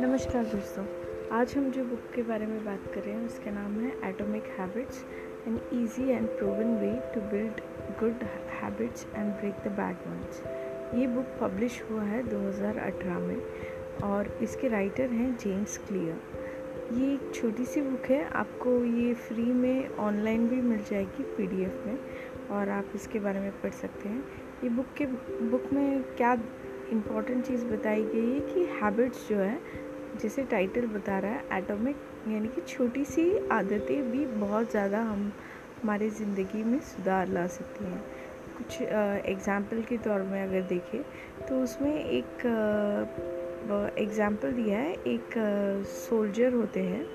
नमस्कार दोस्तों, आज हम जो बुक के बारे में बात कर रहे हैं, उसका नाम है atomic habits an easy and proven way to build good habits and break the bad ones ये बुक पब्लिश हुआ है 2018 में, और इसके राइटर हैं जेम्स क्लियर ये एक छोटी सी बुक है, आपको ये फ्री में ऑनलाइन भी मिल जाएगी पीडीएफ में। और आप इसके बारे में पढ़ सकते हैं। ये बुक के, बुक में क्या इंपॉर्टेंट चीज़ बताई गई है कि हैबिट्स जो है, जैसे टाइटल बता रहा है एटॉमिक यानी कि छोटी सी आदतें भी बहुत ज़्यादा हम, हमारी ज़िंदगी में सुधार ला सकती हैं। कुछ एग्ज़ाम्पल के तौर में अगर देखें तो उसमें एक एग्ज़ाम्पल दिया है, एक सोल्जर होते हैं,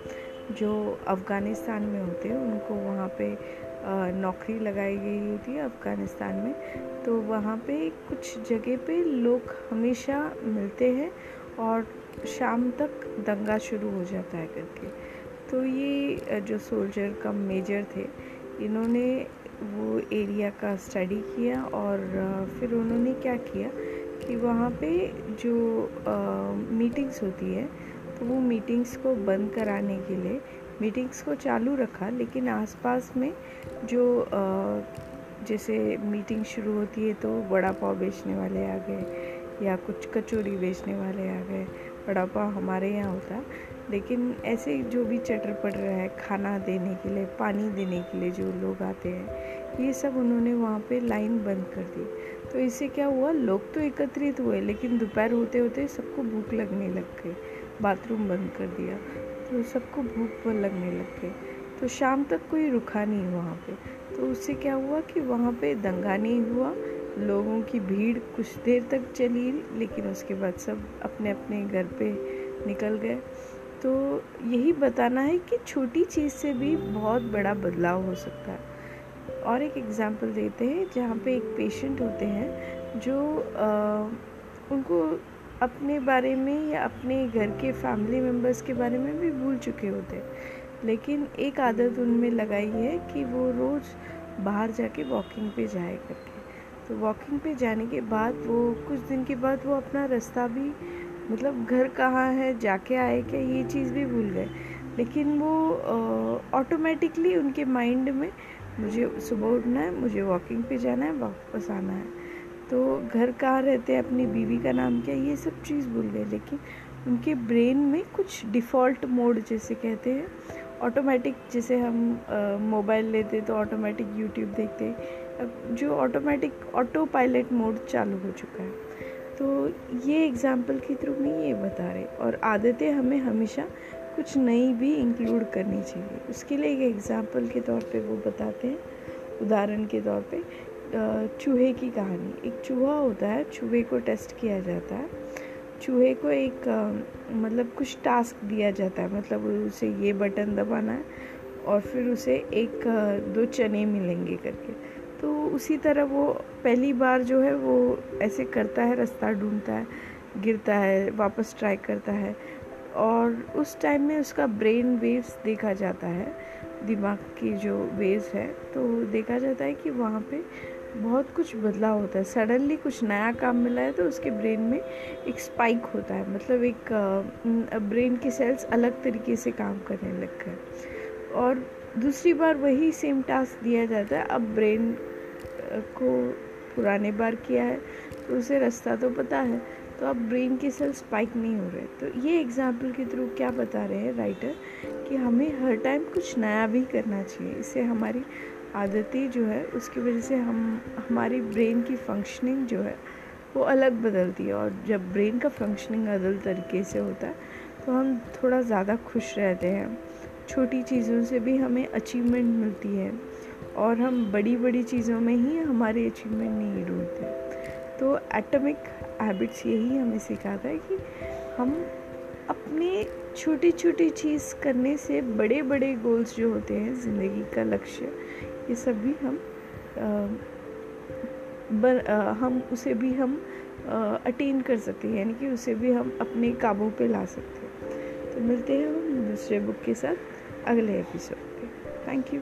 जो अफ़गानिस्तान में होते हैं, उनको वहाँ पे नौकरी लगाई गई होती है अफ़गानिस्तान में तो वहाँ पे कुछ जगह पे लोग हमेशा मिलते हैं और शाम तक दंगा शुरू हो जाता है करके। तो ये जो सोल्जर का मेजर थे इन्होंने वो एरिया का स्टडी किया और फिर उन्होंने क्या किया कि वहाँ पे जो आ, मीटिंग्स होती है तो वो मीटिंग्स को बंद कराने के लिए मीटिंग्स को चालू रखा, लेकिन आसपास में जो जैसे मीटिंग शुरू होती है तो वड़ा पाव बेचने वाले आ गए, या कुछ कचौड़ी बेचने वाले आ गए। वड़ा पाव हमारे यहाँ होता, लेकिन ऐसे जो भी चटर पड़ रहा है, खाना देने के लिए, पानी देने के लिए जो लोग आते हैं, ये सब उन्होंने वहाँ पे लाइन बंद कर दी। तो इससे क्या हुआ, लोग तो एकत्रित हुए, लेकिन दोपहर होते होते सबको भूख लगने लग गई, बाथरूम बंद कर दिया। तो सबको भूख पर लगने लग गई। तो शाम तक कोई रुका नहीं वहाँ पे। तो उससे क्या हुआ कि वहाँ पे दंगा नहीं हुआ। लोगों की भीड़ कुछ देर तक चली लेकिन उसके बाद सब अपने अपने घर पे निकल गए। तो यही बताना है कि छोटी चीज़ से भी बहुत बड़ा बदलाव हो सकता है। और एक एग्ज़ाम्पल देते हैं जहाँ पे एक पेशेंट होते हैं जो आ, उनको अपने बारे में या अपने घर के फैमिली मेंबर्स के बारे में भी भूल चुके होते। हैं लेकिन एक आदत उनमें लगाई है कि वो रोज़ बाहर जाके वॉकिंग पे जाए करके तो वॉकिंग पे जाने के बाद वो, कुछ दिन के बाद वो अपना रास्ता भी मतलब घर कहाँ है, जाके आए क्या, ये चीज़ भी भूल गए। लेकिन वो ऑटोमेटिकली उनके माइंड में, मुझे सुबह उठना है, मुझे वॉकिंग पे जाना है, वापस आना है। तो घर कहाँ रहते हैं, अपनी बीवी का नाम क्या, ये सब चीज़ भूल गए। लेकिन उनके ब्रेन में कुछ डिफ़ॉल्ट मोड जैसे कहते हैं, ऑटोमेटिक जैसे हम मोबाइल लेते तो ऑटोमेटिक यूट्यूब देखते अब जो ऑटोमेटिक ऑटो पायलट मोड चालू हो चुका है। तो ये एग्ज़ाम्पल के थ्रू में ये बता रहे और आदतें हमें हमेशा कुछ नई भी इंक्लूड करनी चाहिए। उसके लिए एक एग्ज़ाम्पल के तौर पे वो बताते हैं, उदाहरण के तौर पे चूहे की कहानी। एक चूहा होता है, चूहे को टेस्ट किया जाता है। चूहे को एक मतलब कुछ टास्क दिया जाता है। मतलब उसे ये बटन दबाना है और फिर उसे एक दो चने मिलेंगे करके। तो उसी तरह वो पहली बार जो है वो ऐसे करता है, रास्ता ढूंढता है, गिरता है, वापस ट्राई करता है। और उस टाइम में उसका ब्रेन वेव्स देखा जाता है, दिमाग की जो वेव्स है तो देखा जाता है कि वहाँ पे बहुत कुछ बदलाव होता है। सडनली कुछ नया काम मिला है तो उसके ब्रेन में एक स्पाइक होता है। मतलब एक ब्रेन के सेल्स अलग तरीके से काम करने लग गए और दूसरी बार वही सेम टास्क दिया जाता है। अब ब्रेन को पुराने बार किया है तो उसे रास्ता तो पता है। तो अब ब्रेन के सेल स्पाइक नहीं हो रहे तो ये एग्ज़ाम्पल के थ्रू क्या बता रहे हैं राइटर कि हमें हर टाइम कुछ नया भी करना चाहिए। इससे हमारी आदतें जो है, उसकी वजह से हम, हमारी ब्रेन की फंक्शनिंग जो है, वो अलग बदलती है। और जब ब्रेन का फंक्शनिंग अलग तरीके से होता है तो हम थोड़ा ज़्यादा खुश रहते हैं। छोटी चीज़ों से भी हमें अचीवमेंट मिलती है, और हम बड़ी बड़ी चीज़ों में ही हमारी अचीवमेंट नहीं ढूंढते। तो एटॉमिक हैबिट्स यही हमें सिखाता है कि हम अपने छोटी छोटी चीज़ करने से बड़े बड़े गोल्स जो होते हैं ज़िंदगी का लक्ष्य ये सब भी हम बर, हम उसे भी हम अटेन कर सकते हैं यानी कि उसे भी हम अपने काबू पे ला सकते हैं। तो मिलते हैं हम दूसरे बुक के साथ अगले एपिसोड पे। Thank you